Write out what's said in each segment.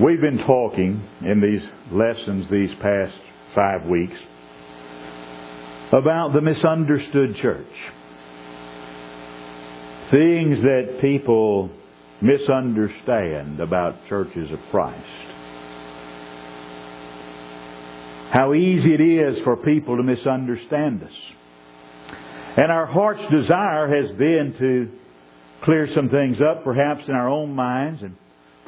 We've been talking in these lessons these past five weeks about the misunderstood church. Things that people misunderstand about churches of Christ. How easy it is for people to misunderstand us. And our heart's desire has been to clear some things up, perhaps in our own minds, and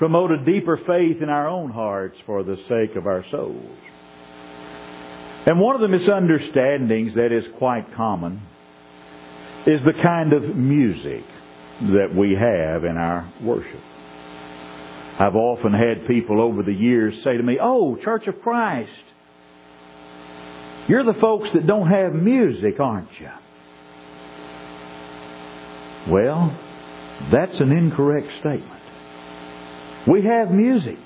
promote a deeper faith in our own hearts for the sake of our souls. And one of the misunderstandings that is quite common is the kind of music that we have in our worship. I've often had people over the years say to me, Oh, Church of Christ, you're the folks that don't have music, aren't you? Well, that's an incorrect statement. We have music.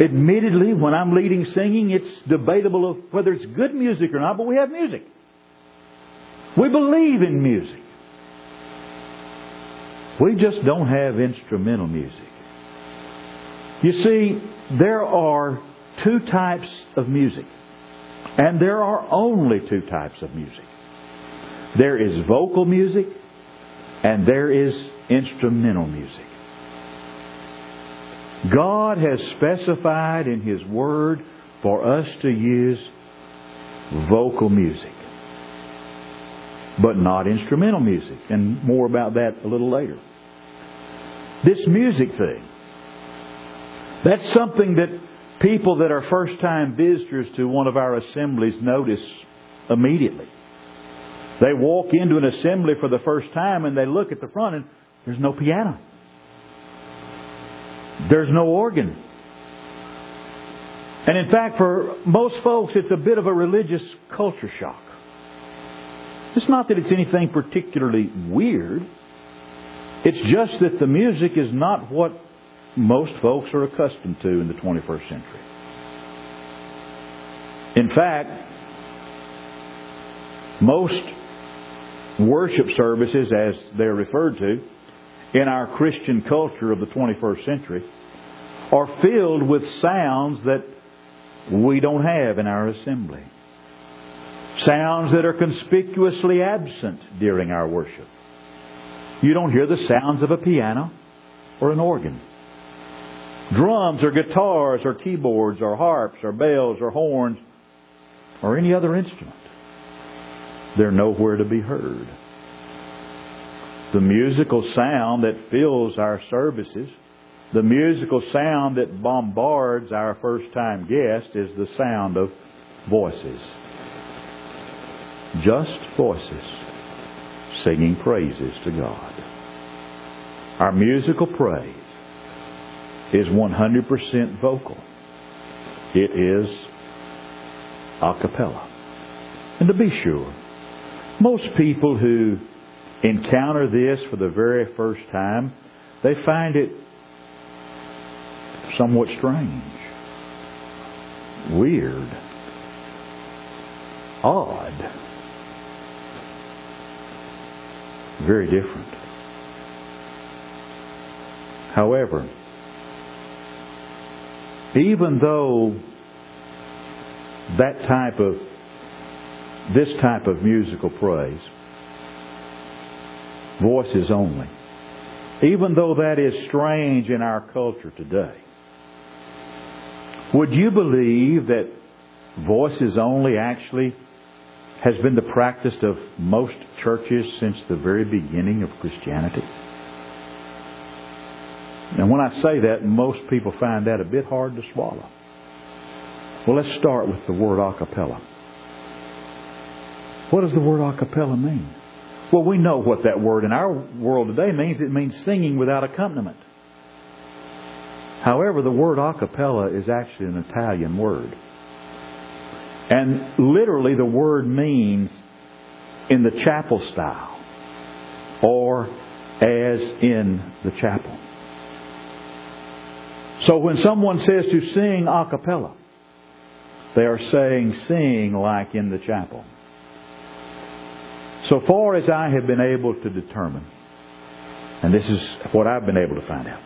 Admittedly, when I'm leading singing, it's debatable of whether it's good music or not, but we have music. We believe in music. We just don't have instrumental music. You see, there are two types of music. And there are only two types of music. There is vocal music and there is instrumental music. God has specified in His Word for us to use vocal music, but not instrumental music. And more about that a little later. This music thing, that's something that people that are first time visitors to one of our assemblies notice immediately. They walk into an assembly for the first time and they look at the front and there's no piano. There's no organ. And in fact, for most folks, it's a bit of a religious culture shock. It's not that it's anything particularly weird. It's just that the music is not what most folks are accustomed to in the 21st century. In fact, most worship services, as they're referred to, in our Christian culture of the 21st century, are filled with sounds that we don't have in our assembly. Sounds that are conspicuously absent during our worship. You don't hear the sounds of a piano or an organ. Drums or guitars or keyboards or harps or bells or horns or any other instrument. They're nowhere to be heard. The musical sound that fills our services, the musical sound that bombards our first time guest is the sound of voices. Just voices singing praises to God. Our musical praise is 100% vocal. It is a cappella. And to be sure, most people who encounter this for the very first time, they find it somewhat strange, weird, odd, very different. However, even though that type of this type of musical praise voices only even though that is strange in our culture today would you believe that voices only actually has been the practice of most churches since the very beginning of Christianity and when I say that, most people find that a bit hard to swallow. Well, let's start with the word a cappella. What does the word a cappella mean? Well, we know what that word in our world today means. It means singing without accompaniment. However, the word a cappella is actually an Italian word. And literally, the word means in the chapel style or as in the chapel. So when someone says to sing a cappella, they are saying sing like in the chapel. So far as I have been able to determine, and this is what I've been able to find out,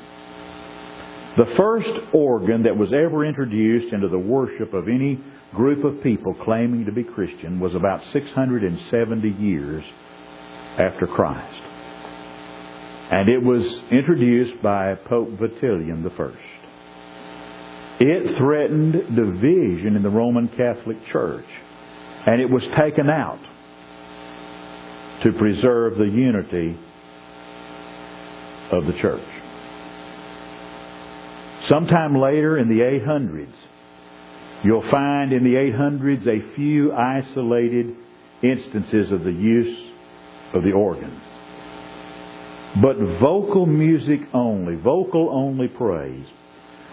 The first organ that was ever introduced into the worship of any group of people claiming to be Christian was about 670 years after Christ. And it was introduced by Pope Vitalian I. It threatened division in the Roman Catholic Church, and it was taken out to preserve the unity of the church. Sometime later in the 800s, you'll find in the 800s a few isolated instances of the use of the organ. But vocal music only, vocal only praise,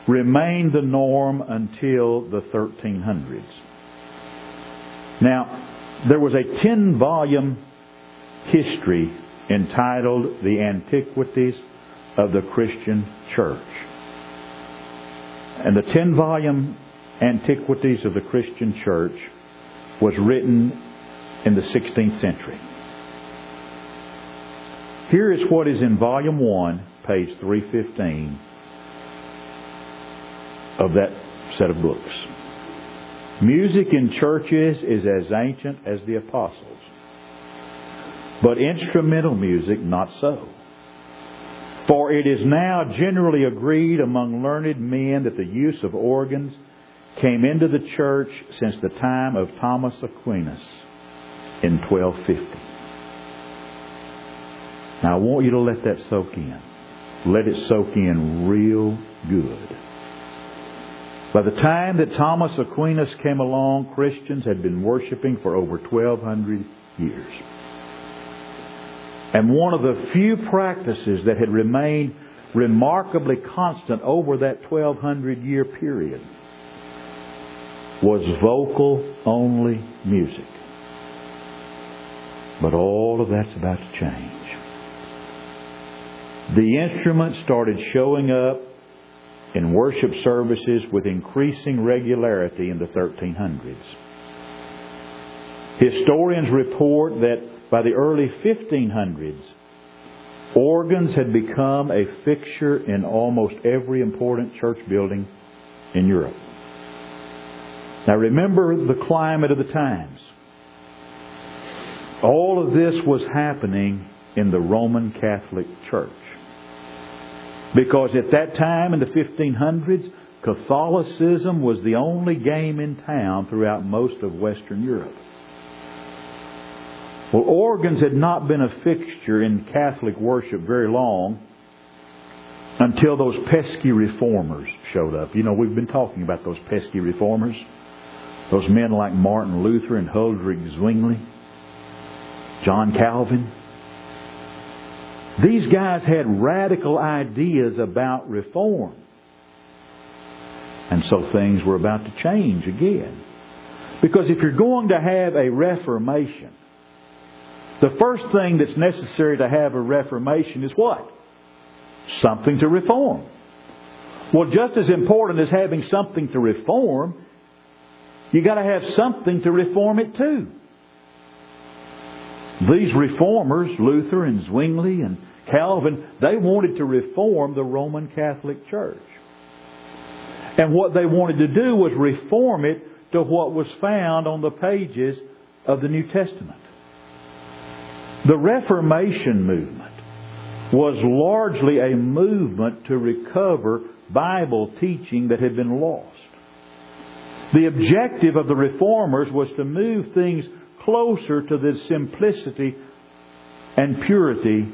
remained the norm until the 1300s. Now, there was a 10 volume history entitled The Antiquities of the Christian Church. And the 10 volume Antiquities of the Christian Church was written in the 16th century. Here is what is in volume 1, page 315 of that set of books. Music in churches is as ancient as the apostles, but instrumental music not so. For it is now generally agreed among learned men that the use of organs came into the church since the time of Thomas Aquinas in 1250. Now I want you to let that soak in. Let it soak in real good. By the time that Thomas Aquinas came along, Christians had been worshiping for over 1200 years. And one of the few practices that had remained remarkably constant over that 1200 year period was vocal only music. But all of that's about to change. The instruments started showing up in worship services with increasing regularity in the 1300s. Historians report that by the early 1500s, organs had become a fixture in almost every important church building in Europe. Now remember the climate of the times. All of this was happening in the Roman Catholic Church. Because at that time in the 1500s, Catholicism was the only game in town throughout most of Western Europe. Well, organs had not been a fixture in Catholic worship very long until those pesky reformers showed up. You know, we've been talking about those pesky reformers. Those men like Martin Luther and Huldrych Zwingli, John Calvin. These guys had radical ideas about reform. And so things were about to change again. Because if you're going to have a reformation, the first thing that's necessary to have a reformation is what? Something to reform. Well, just as important as having something to reform, you got to have something to reform it too. These reformers, Luther and Zwingli and Calvin, they wanted to reform the Roman Catholic Church. And what they wanted to do was reform it to what was found on the pages of the New Testament. The Reformation movement was largely a movement to recover Bible teaching that had been lost. The objective of the reformers was to move things closer to the simplicity and purity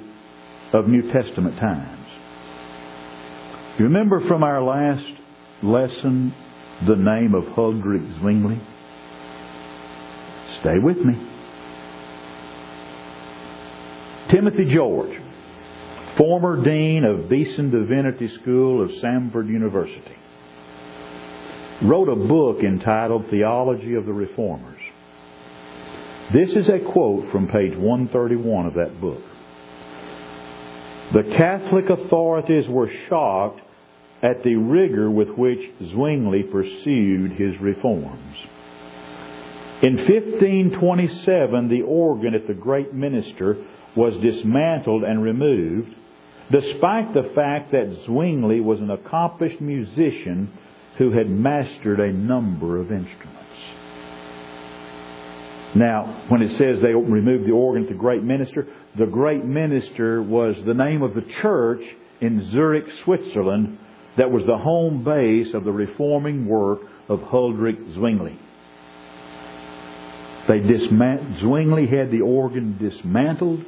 of New Testament times. You remember from our last lesson the name of Huldrych Zwingli? Stay with me. Timothy George, former dean of Beeson Divinity School of Samford University, wrote a book entitled Theology of the Reformers. This is a quote from page 131 of that book. The Catholic authorities were shocked at the rigor with which Zwingli pursued his reforms. In 1527, the organ at the great minster was dismantled and removed, despite the fact that Zwingli was an accomplished musician who had mastered a number of instruments. Now, when it says they removed the organ to the great minister, the great minister was the name of the church in Zurich, Switzerland, that was the home base of the reforming work of Huldrych Zwingli. They dismant- Zwingli had the organ dismantled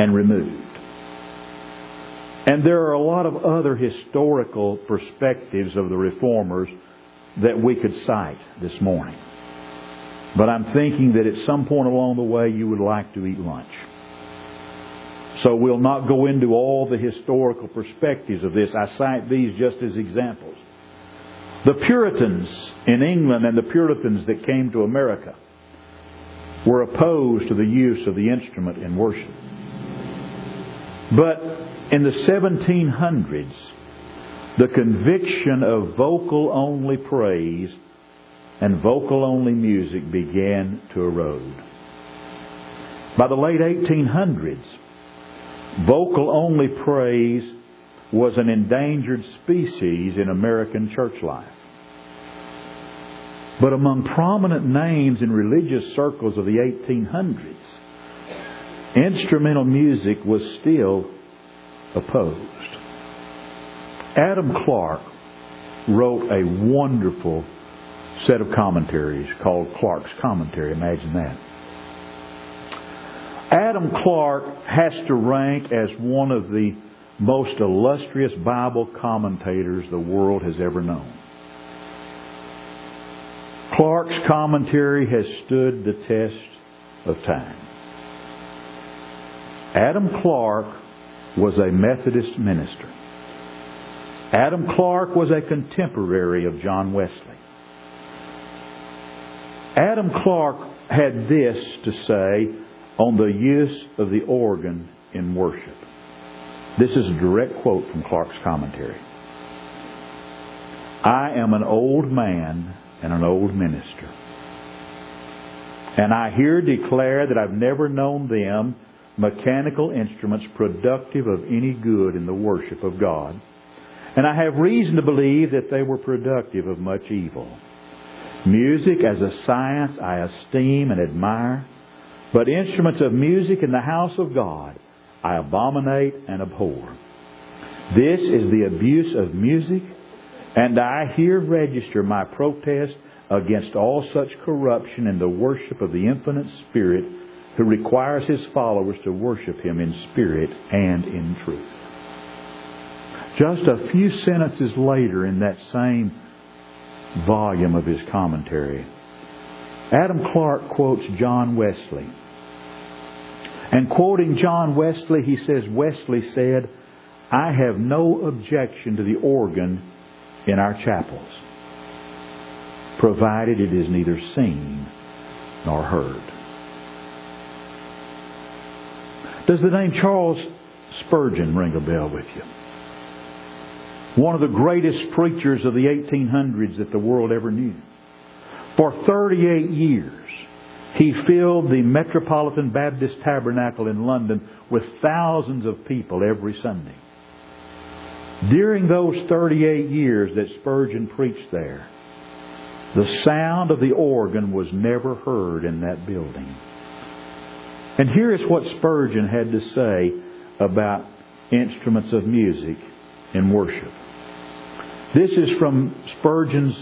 and removed. And there are a lot of other historical perspectives of the reformers that we could cite this morning. But I'm thinking that at some point along the way you would like to eat lunch. So we'll not go into all the historical perspectives of this. I cite these just as examples. The Puritans in England and the Puritans that came to America were opposed to the use of the instrument in worship. But in the 1700s, the conviction of vocal only praise and vocal only music began to erode. By the late 1800s, vocal only praise was an endangered species in American church life. But among prominent names in religious circles of the 1800s, instrumental music was still opposed. Adam Clarke wrote a wonderful set of commentaries called Clarke's Commentary. Imagine that. Adam Clarke has to rank as one of the most illustrious Bible commentators the world has ever known. Clarke's commentary has stood the test of time. Adam Clarke was a Methodist minister. Adam Clarke was a contemporary of John Wesley. Adam Clarke had this to say on the use of the organ in worship. This is a direct quote from Clarke's commentary. I am an old man and an old minister. And I here declare that I've never known them, mechanical instruments, productive of any good in the worship of God. And I have reason to believe that they were productive of much evil. Music as a science I esteem and admire, but instruments of music in the house of God I abominate and abhor. This is the abuse of music, and I here register my protest against all such corruption in the worship of the infinite Spirit who requires his followers to worship him in spirit and in truth. Just a few sentences later in that same volume of his commentary, Adam Clarke quotes John Wesley. And quoting John Wesley, he says, Wesley said, I have no objection to the organ in our chapels, provided it is neither seen nor heard. Does the name Charles Spurgeon ring a bell with you? one of the greatest preachers of the 1800s that the world ever knew. For 38 years, he filled the Metropolitan Baptist Tabernacle in London with thousands of people every Sunday. During those 38 years that Spurgeon preached there, the sound of the organ was never heard in that building. And here is what Spurgeon had to say about instruments of music in worship. This is from Spurgeon's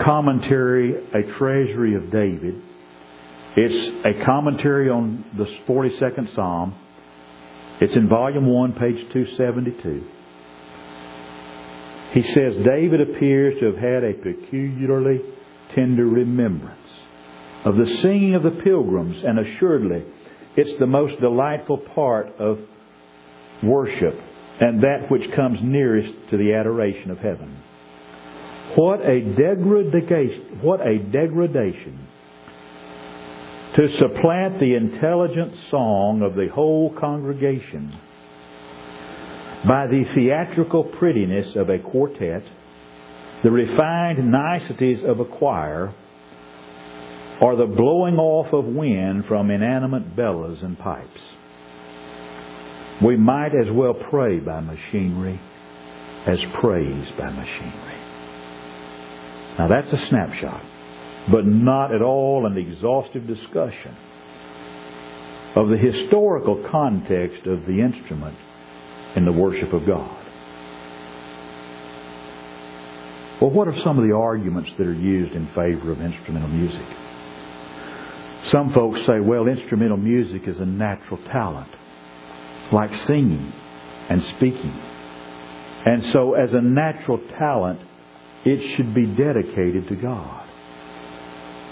commentary, A Treasury of David. It's a commentary on the 42nd Psalm. It's in volume 1, page 272. He says, David appears to have had a peculiarly tender remembrance of the singing of the pilgrims, and assuredly, it's the most delightful part of worship and that which comes nearest to the adoration of heaven. What a degradation, what a degradation to supplant the intelligent song of the whole congregation by the theatrical prettiness of a quartet, the refined niceties of a choir, or the blowing off of wind from inanimate bellows and pipes. We might as well pray by machinery as praise by machinery. Now that's a snapshot, but not at all an exhaustive discussion of the historical context of the instrument in the worship of God. Well, what are some of the arguments that are used in favor of instrumental music? Some folks say, well, instrumental music is a natural talent, like singing and speaking. And so, as a natural talent, it should be dedicated to God.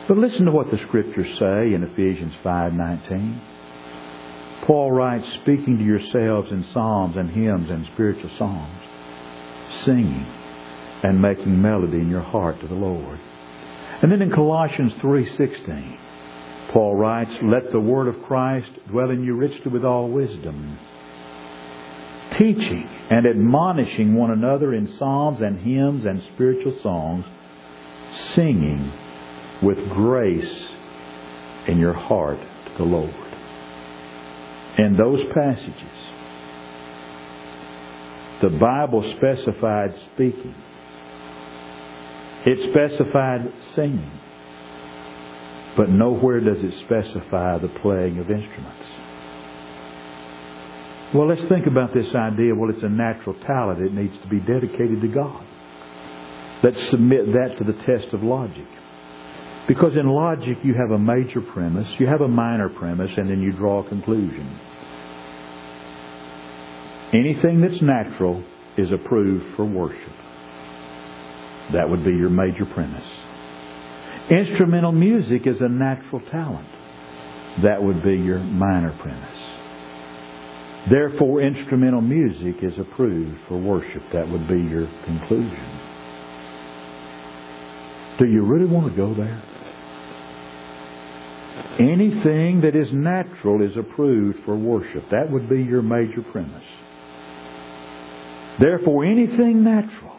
But listen to what the scriptures say in Ephesians 5:19. Paul writes, speaking to yourselves in psalms and hymns and spiritual songs, singing and making melody in your heart to the Lord. And then in Colossians 3:16, Paul writes, "Let the word of Christ dwell in you richly with all wisdom, teaching and admonishing one another in psalms and hymns and spiritual songs, singing with grace in your heart to the Lord." In those passages, the Bible specified speaking it specified singing. But nowhere does it specify the playing of instruments. Well, let's think about this idea. Well, it's a natural talent. It needs to be dedicated to God. Let's submit that to the test of logic. Because in logic, you have a major premise, you have a minor premise, and then you draw a conclusion. Anything that's natural is approved for worship. That would be your major premise. Instrumental music is a natural talent. That would be your minor premise. Therefore, instrumental music is approved for worship. That would be your conclusion. Do you really want to go there? Anything that is natural is approved for worship. That would be your major premise. Therefore, anything natural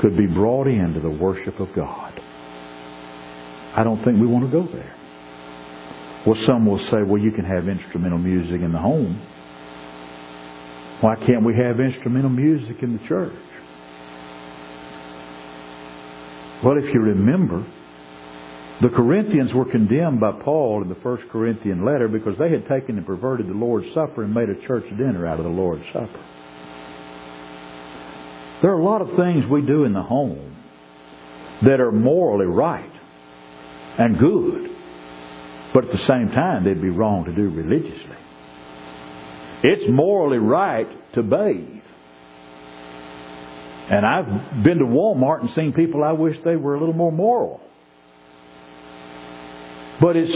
could be brought into the worship of God. I don't think we want to go there. Well, some will say, well, you can have instrumental music in the home. Why can't we have instrumental music in the church? Well, if you remember, the Corinthians were condemned by Paul in the first Corinthian letter because they had taken and perverted the Lord's Supper and made a church dinner out of the Lord's Supper. There are a lot of things we do in the home that are morally right and good, but at the same time they'd be wrong to do religiously. It's morally right to bathe. And I've been to Walmart and seen people I wish they were a little more moral. But it's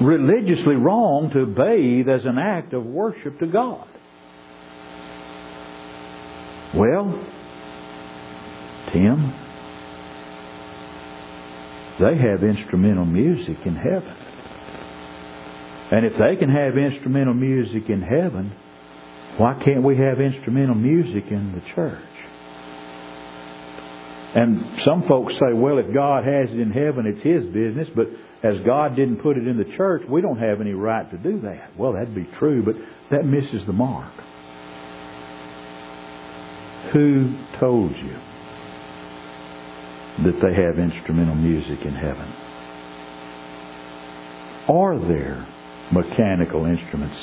religiously wrong to bathe as an act of worship to God. Well, Tim. They have instrumental music in heaven. And if they can have instrumental music in heaven, why can't we have instrumental music in the church? And some folks say, well, if God has it in heaven, it's His business, but as God didn't put it in the church, we don't have any right to do that. Well, that'd be true, but that misses the mark. Who told you? That they have instrumental music in heaven? Are there mechanical instruments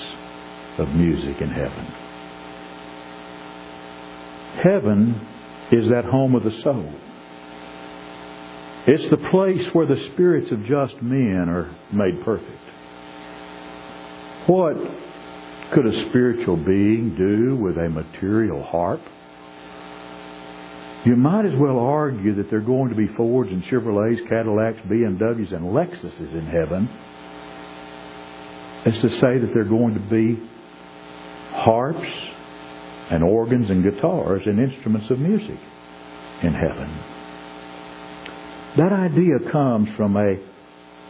of music in heaven? Heaven is that home of the soul. It's the place where the spirits of just men are made perfect. What could a spiritual being do with a material harp? You might as well argue that there are going to be Fords and Chevrolets, Cadillacs, BMWs, and Lexuses in heaven as to say that there are going to be harps and organs and guitars and instruments of music in heaven. That idea comes from a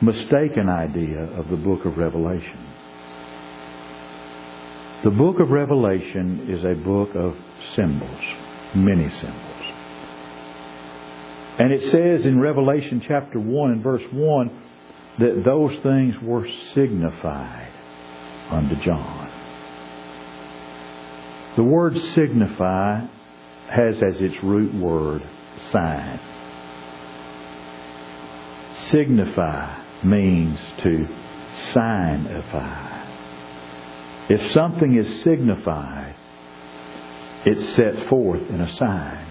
mistaken idea of the book of Revelation. The book of Revelation is a book of symbols, many symbols. And it says in Revelation chapter 1 and verse 1 that those things were signified unto John. The word signify has as its root word sign. Signify means to signify. If something is signified, it's set forth in a sign.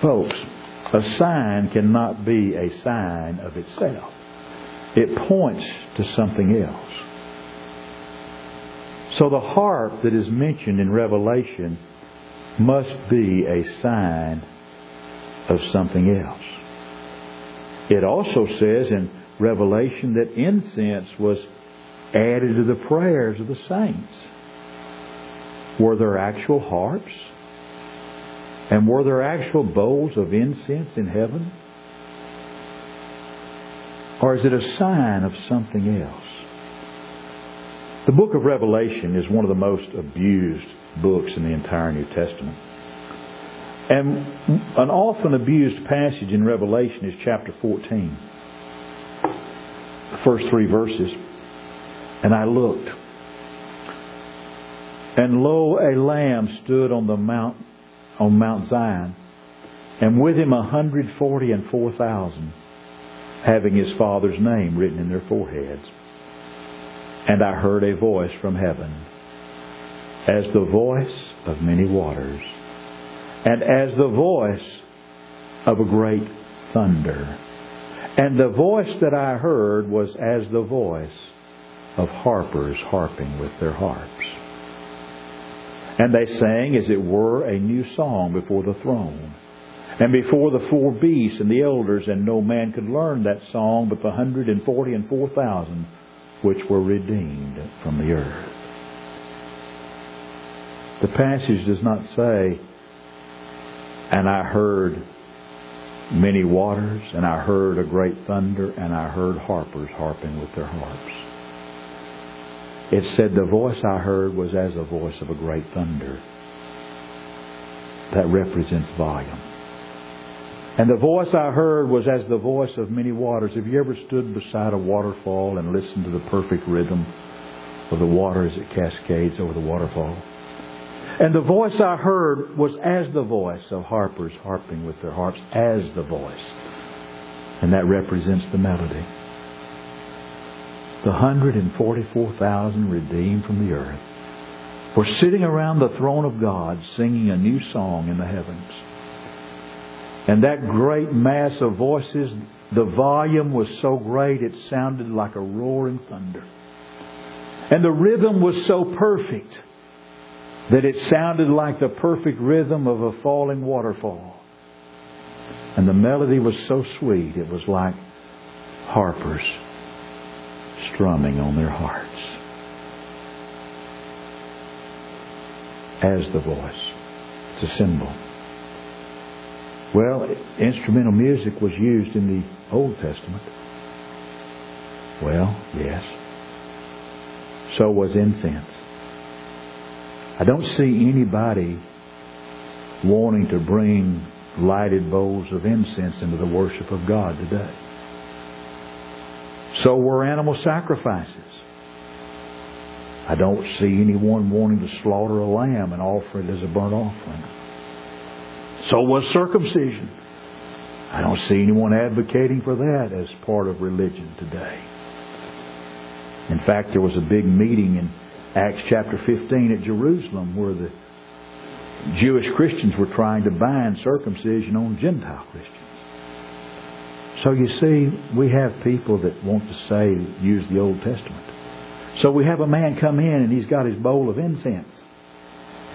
Folks, a sign cannot be a sign of itself. It points to something else. So the harp that is mentioned in Revelation must be a sign of something else. It also says in Revelation that incense was added to the prayers of the saints. Were there actual harps? And were there actual bowls of incense in heaven? Or is it a sign of something else? The book of Revelation is one of the most abused books in the entire New Testament. And an often abused passage in Revelation is chapter 14. The first three verses. And I looked. And lo, a lamb stood on the mount, on Mount Zion, and with him a hundred forty and four thousand, having his father's name written in their foreheads. And I heard a voice from heaven, as the voice of many waters, and as the voice of a great thunder. And the voice that I heard was as the voice of harpers harping with their harps. And they sang as it were a new song before the throne and before the four beasts and the elders, and no man could learn that song but the hundred and forty and four thousand which were redeemed from the earth. The passage does not say, and I heard many waters, and I heard a great thunder, and I heard harpers harping with their harps. It said the voice I heard was as the voice of a great thunder. That represents volume. And the voice I heard was as the voice of many waters. Have you ever stood beside a waterfall and listened to the perfect rhythm of the water as it cascades over the waterfall? And the voice I heard was as the voice of harpers harping with their harps, as the voice. And that represents the melody. The 144,000 redeemed from the earth were sitting around the throne of God singing a new song in the heavens. And that great mass of voices, the volume was so great it sounded like a roaring thunder. And the rhythm was so perfect that it sounded like the perfect rhythm of a falling waterfall. And the melody was so sweet it was like harpers strumming on their hearts. As the voice. It's a symbol. Well, instrumental music was used in the Old Testament. Well, yes. So was incense. I don't see anybody wanting to bring lighted bowls of incense into the worship of God today. So were animal sacrifices. I don't see anyone wanting to slaughter a lamb and offer it as a burnt offering. So was circumcision. I don't see anyone advocating for that as part of religion today. In fact, there was a big meeting in Acts chapter 15 at Jerusalem where the Jewish Christians were trying to bind circumcision on Gentile Christians. So you see, we have people that want to say, use the Old Testament. So we have a man come in and he's got his bowl of incense.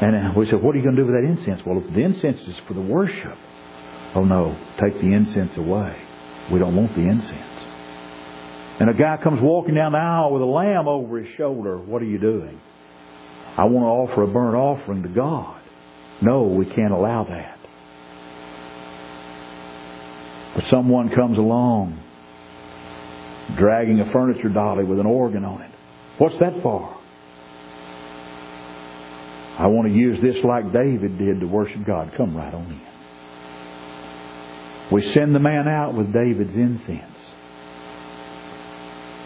And uh, we said, what are you going to do with that incense? Well, the incense is for the worship. Oh no, take the incense away. We don't want the incense. And a guy comes walking down the aisle with a lamb over his shoulder. What are you doing? I want to offer a burnt offering to God. No, we can't allow that. But someone comes along dragging a furniture dolly with an organ on it. What's that for? I want to use this like David did to worship God. Come right on in. We send the man out with David's incense.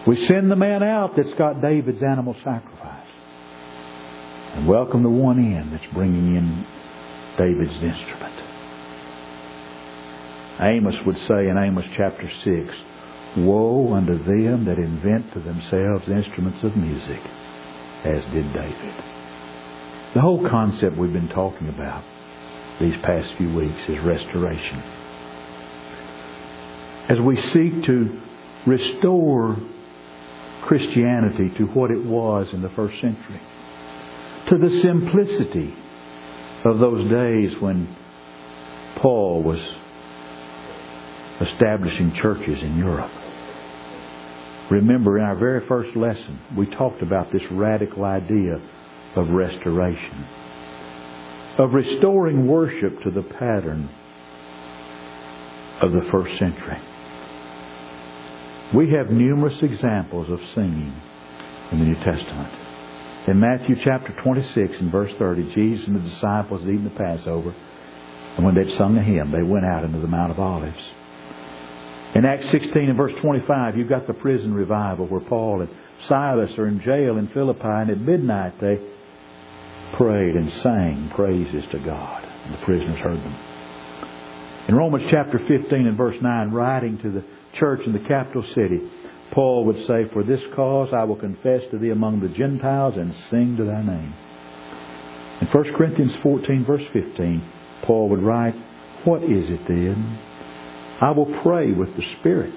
We send the man out that's got David's animal sacrifice. And welcome the one in that's bringing in David's instrument. Amos would say in Amos chapter 6, Woe unto them that invent to themselves instruments of music, as did David. The whole concept we've been talking about these past few weeks is restoration. As we seek to restore Christianity to what it was in the first century, to the simplicity of those days when Paul was establishing churches in Europe. Remember, in our very first lesson, we talked about this radical idea of restoration, of restoring worship to the pattern of the first century. We have numerous examples of singing in the New Testament. In Matthew chapter 26 and verse 30, Jesus and the disciples had eaten the Passover, and when they'd sung a hymn, they went out into the Mount of Olives. In Acts 16 and verse 25, you've got the prison revival where Paul and Silas are in jail in Philippi, and at midnight they prayed and sang praises to God. And the prisoners heard them. In Romans chapter 15 and verse 9, writing to the church in the capital city, Paul would say, For this cause I will confess to thee among the Gentiles and sing to thy name. In 1 Corinthians 14 verse 15, Paul would write, What is it then? I will pray with the Spirit,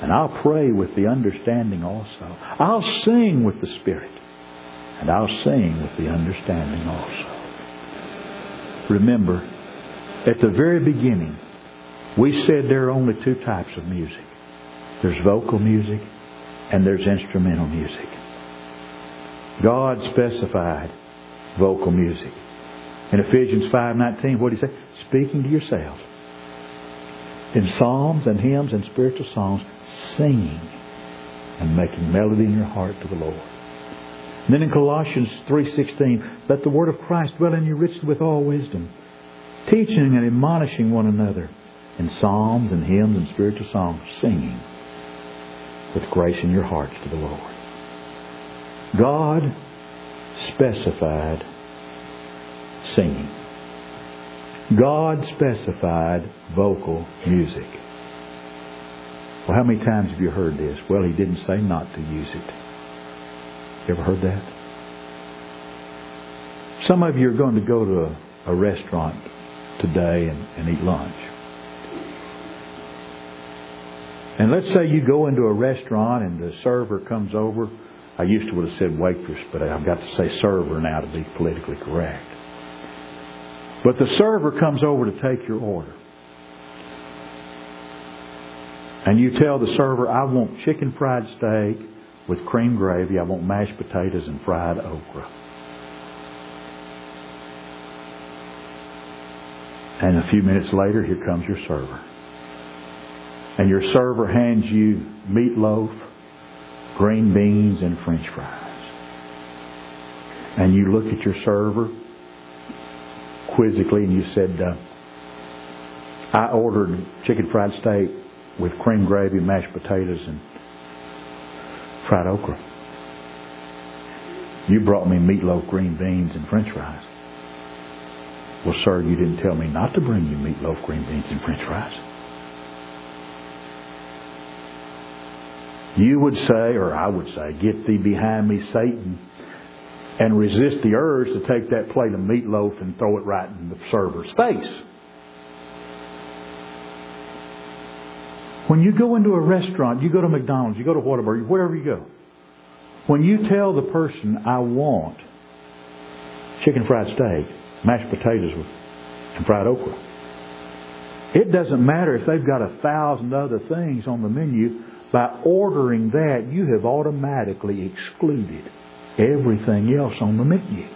and I'll pray with the understanding also. I'll sing with the Spirit, and I'll sing with the understanding also. Remember, at the very beginning, we said there are only two types of music. There's vocal music and there's instrumental music. God specified vocal music. In Ephesians 5.19, what did he say? Speaking to yourselves in psalms and hymns and spiritual songs, singing and making melody in your heart to the Lord. And then in Colossians 3.16, let the word of Christ dwell in you richly with all wisdom, teaching and admonishing one another in psalms and hymns and spiritual songs, singing with grace in your hearts to the Lord. God specified singing. God specified vocal music. Well, how many times have you heard this? Well, he didn't say not to use it. You ever heard that? Some of you are going to go to a, a restaurant today and, and eat lunch. And let's say you go into a restaurant and the server comes over. I used to would have said waitress, but I've got to say server now to be politically correct. But the server comes over to take your order. And you tell the server, I want chicken fried steak with cream gravy. I want mashed potatoes and fried okra. And a few minutes later, here comes your server. And your server hands you meatloaf, green beans, and french fries. And you look at your server quizzically and you said, uh, I ordered chicken fried steak with cream gravy, mashed potatoes, and fried okra. You brought me meatloaf, green beans, and french fries. Well, sir, you didn't tell me not to bring you meatloaf, green beans, and french fries. You would say, or I would say, get thee behind me, Satan and resist the urge to take that plate of meatloaf and throw it right in the server's face. When you go into a restaurant, you go to McDonald's, you go to Whataburger, wherever you go, when you tell the person, I want chicken fried steak, mashed potatoes and fried okra, it doesn't matter if they've got a thousand other things on the menu. By ordering that, you have automatically excluded everything else on the menu.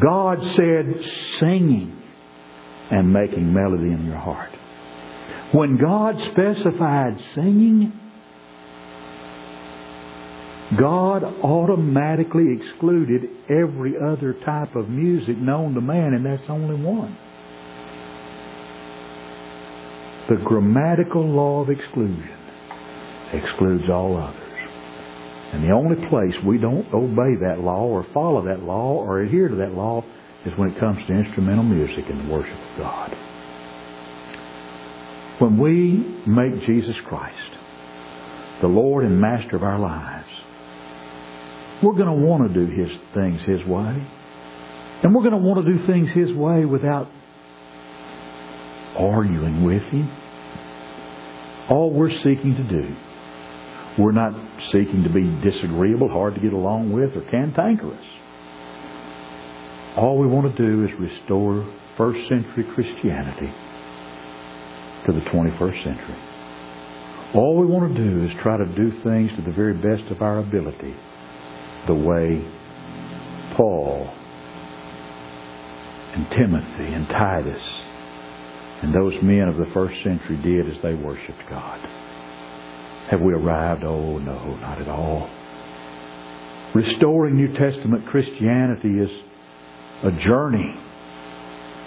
God said singing and making melody in your heart. When God specified singing, God automatically excluded every other type of music known to man, and that's only one. The grammatical law of exclusion excludes all others. And the only place we don't obey that law or follow that law or adhere to that law is when it comes to instrumental music and the worship of God. When we make Jesus Christ the Lord and Master of our lives, we're going to want to do His things His way. And we're going to want to do things His way without arguing with Him. All we're seeking to do we're not seeking to be disagreeable, hard to get along with, or cantankerous. All we want to do is restore first century Christianity to the 21st century. All we want to do is try to do things to the very best of our ability, the way Paul and Timothy and Titus and those men of the first century did as they worshiped God. Have we arrived? Oh, no, not at all. Restoring New Testament Christianity is a journey.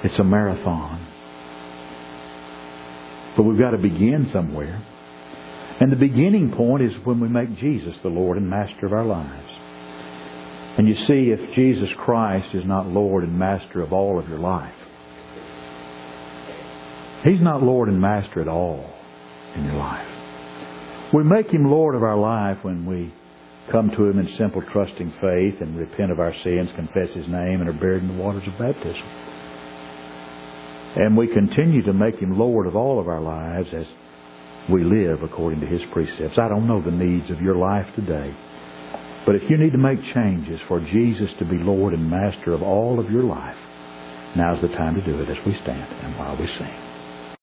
It's a marathon. But we've got to begin somewhere. And the beginning point is when we make Jesus the Lord and Master of our lives. And you see, if Jesus Christ is not Lord and Master of all of your life, He's not Lord and Master at all in your life. We make Him Lord of our life when we come to Him in simple trusting faith and repent of our sins, confess His name, and are buried in the waters of baptism. And we continue to make Him Lord of all of our lives as we live according to His precepts. I don't know the needs of your life today, but if you need to make changes for Jesus to be Lord and Master of all of your life, now's the time to do it as we stand and while we sing.